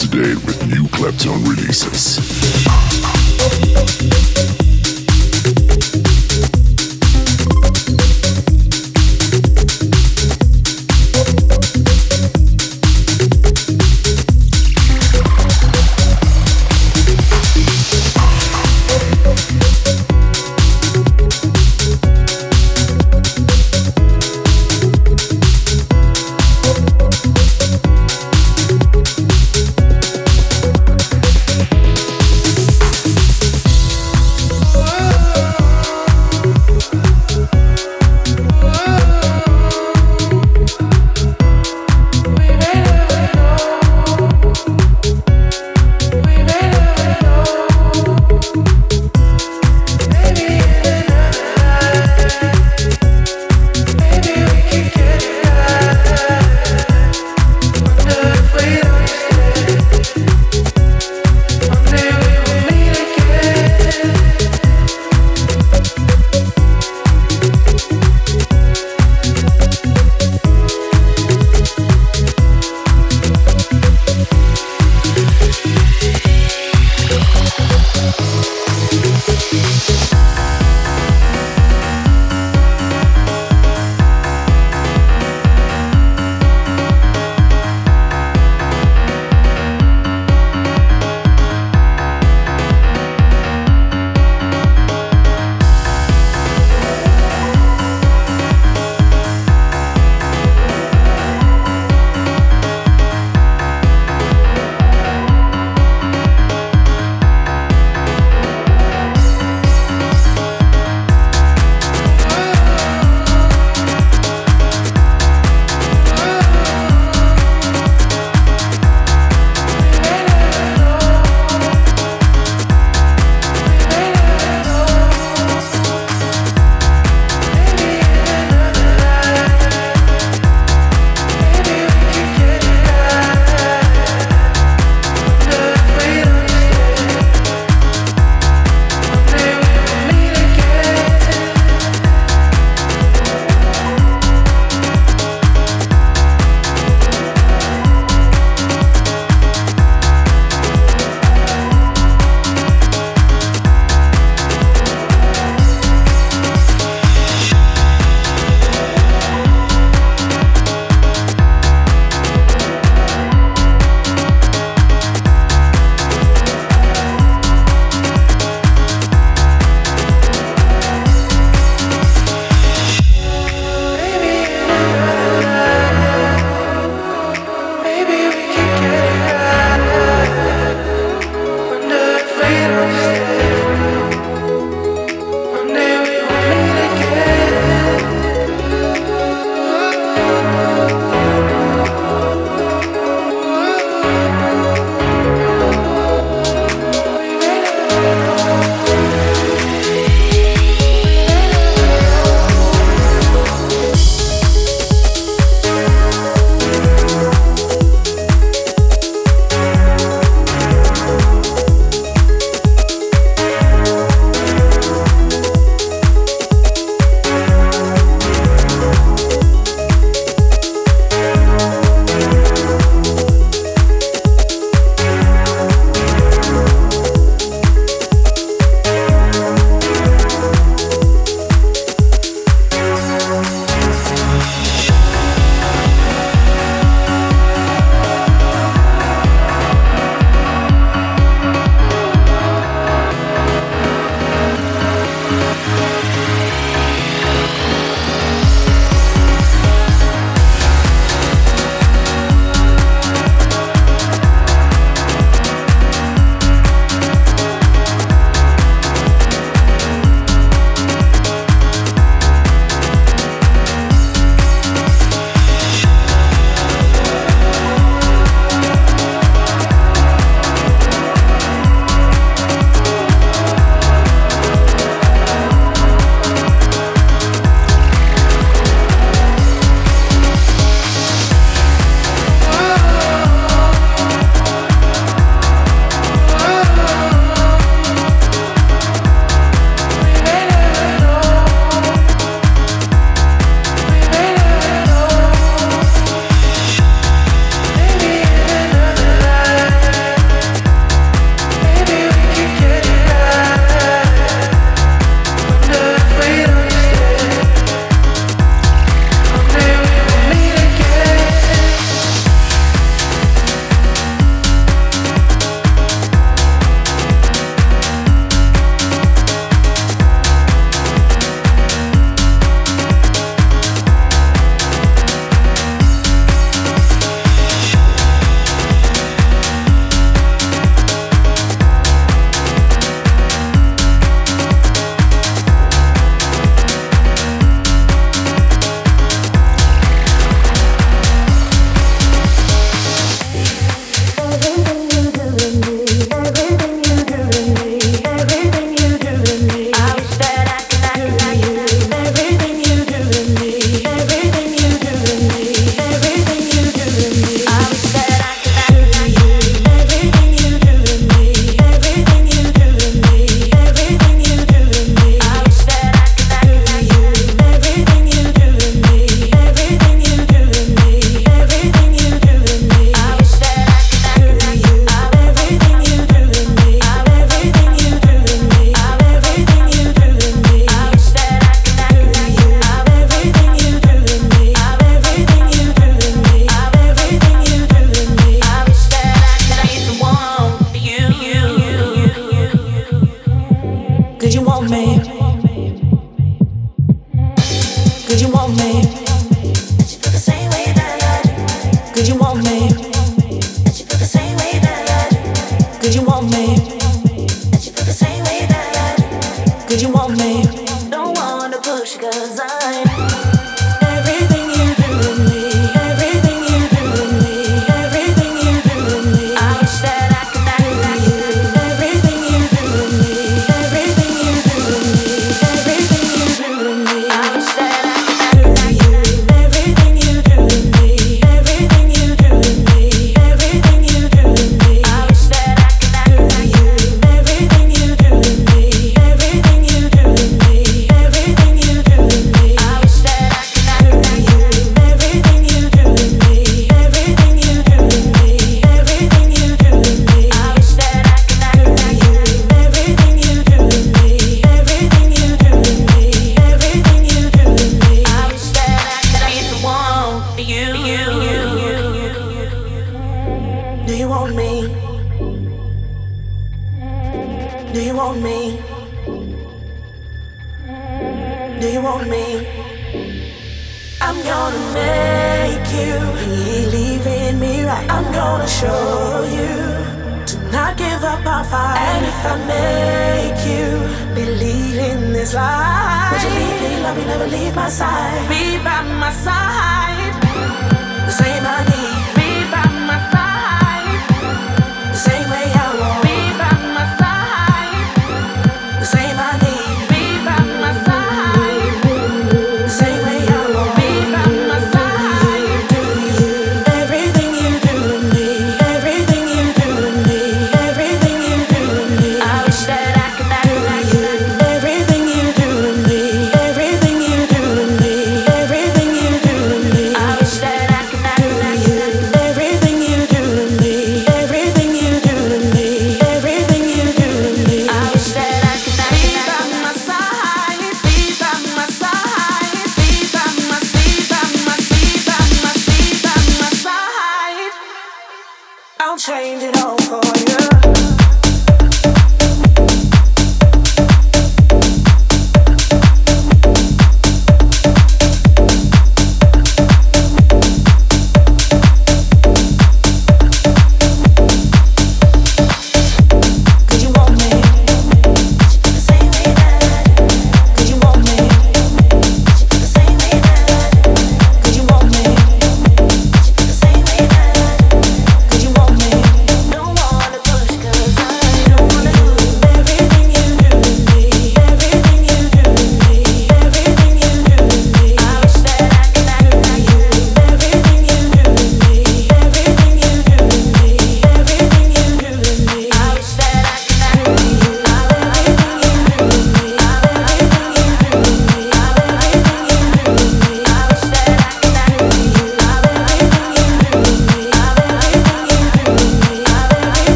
To up to date with new Claptone releases.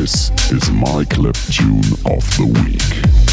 This is my clip tune of the week.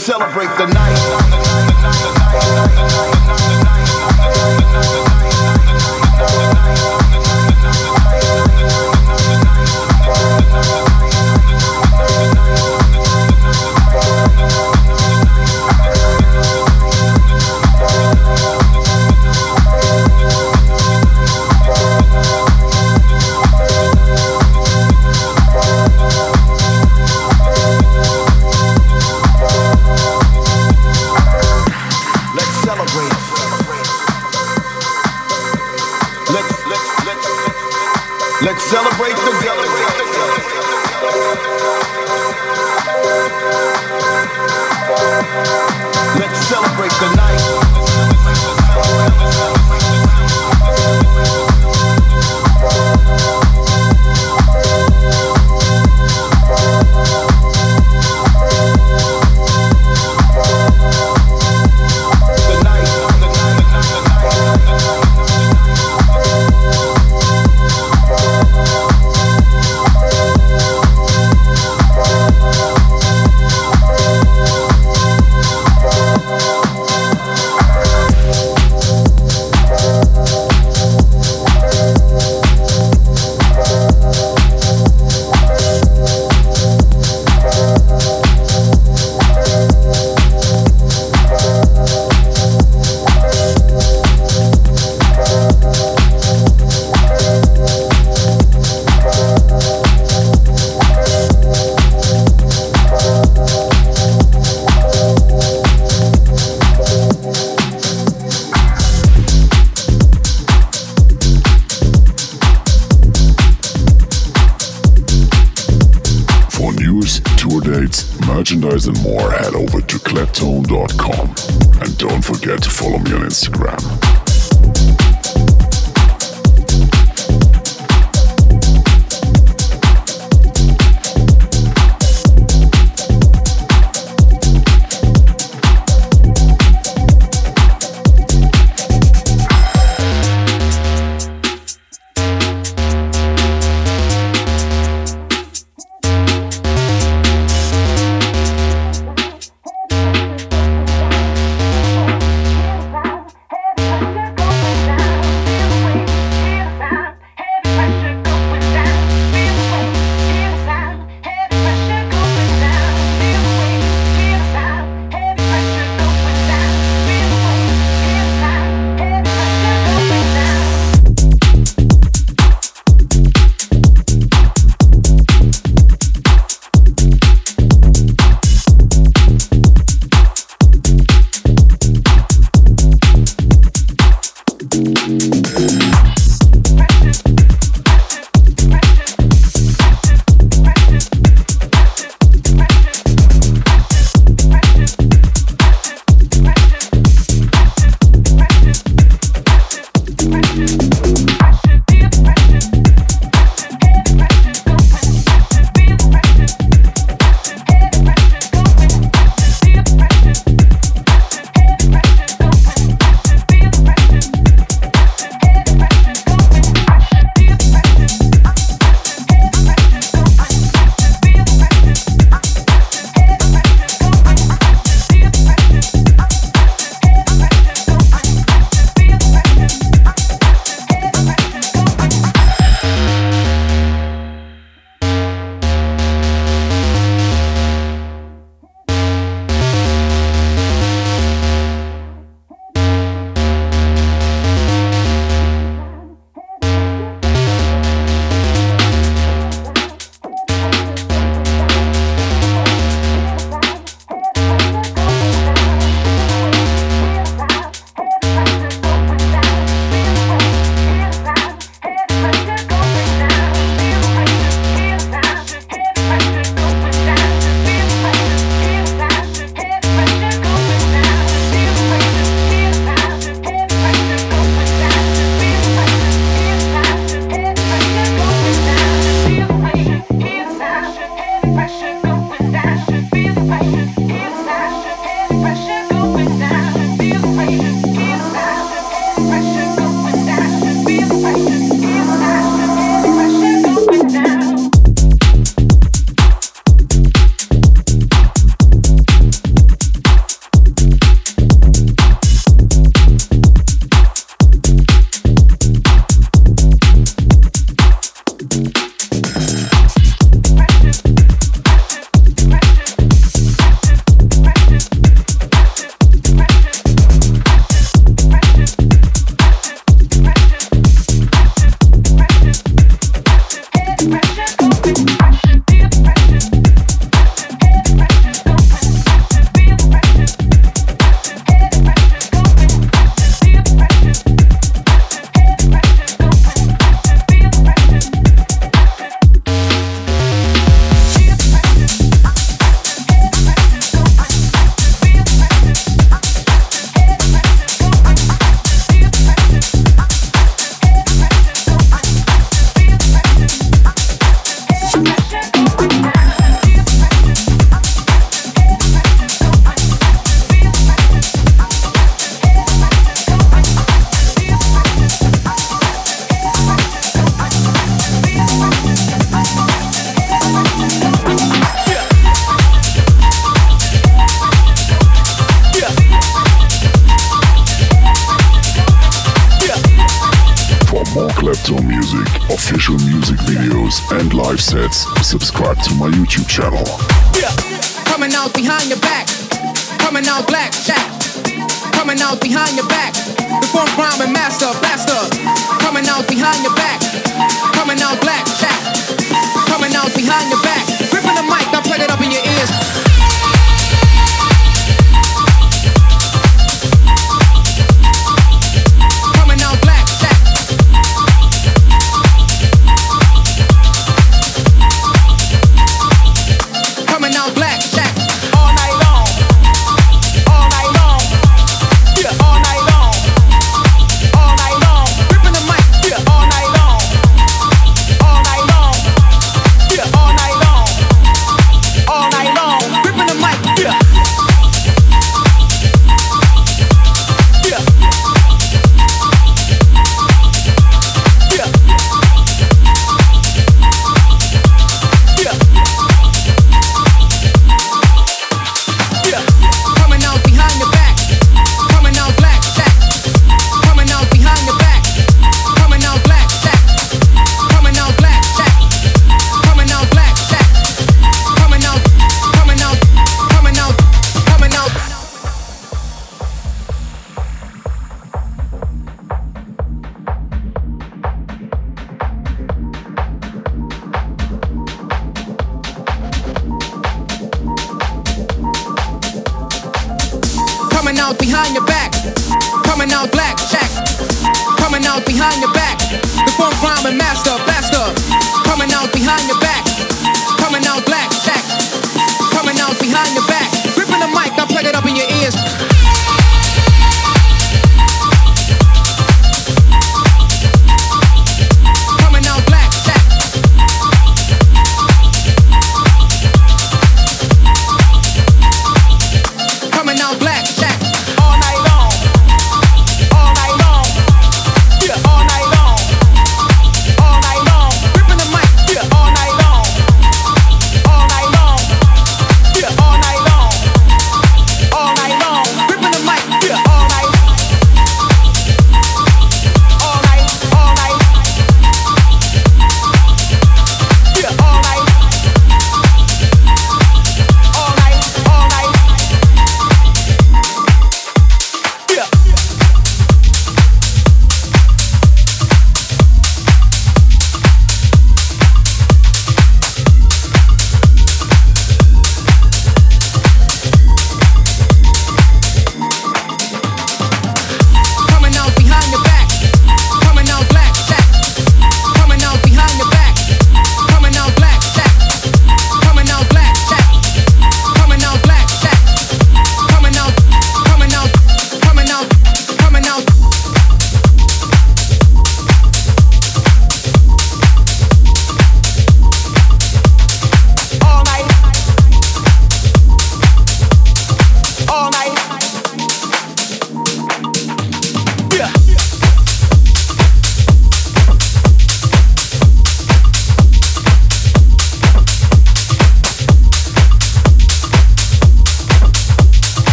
Celebrate the Let's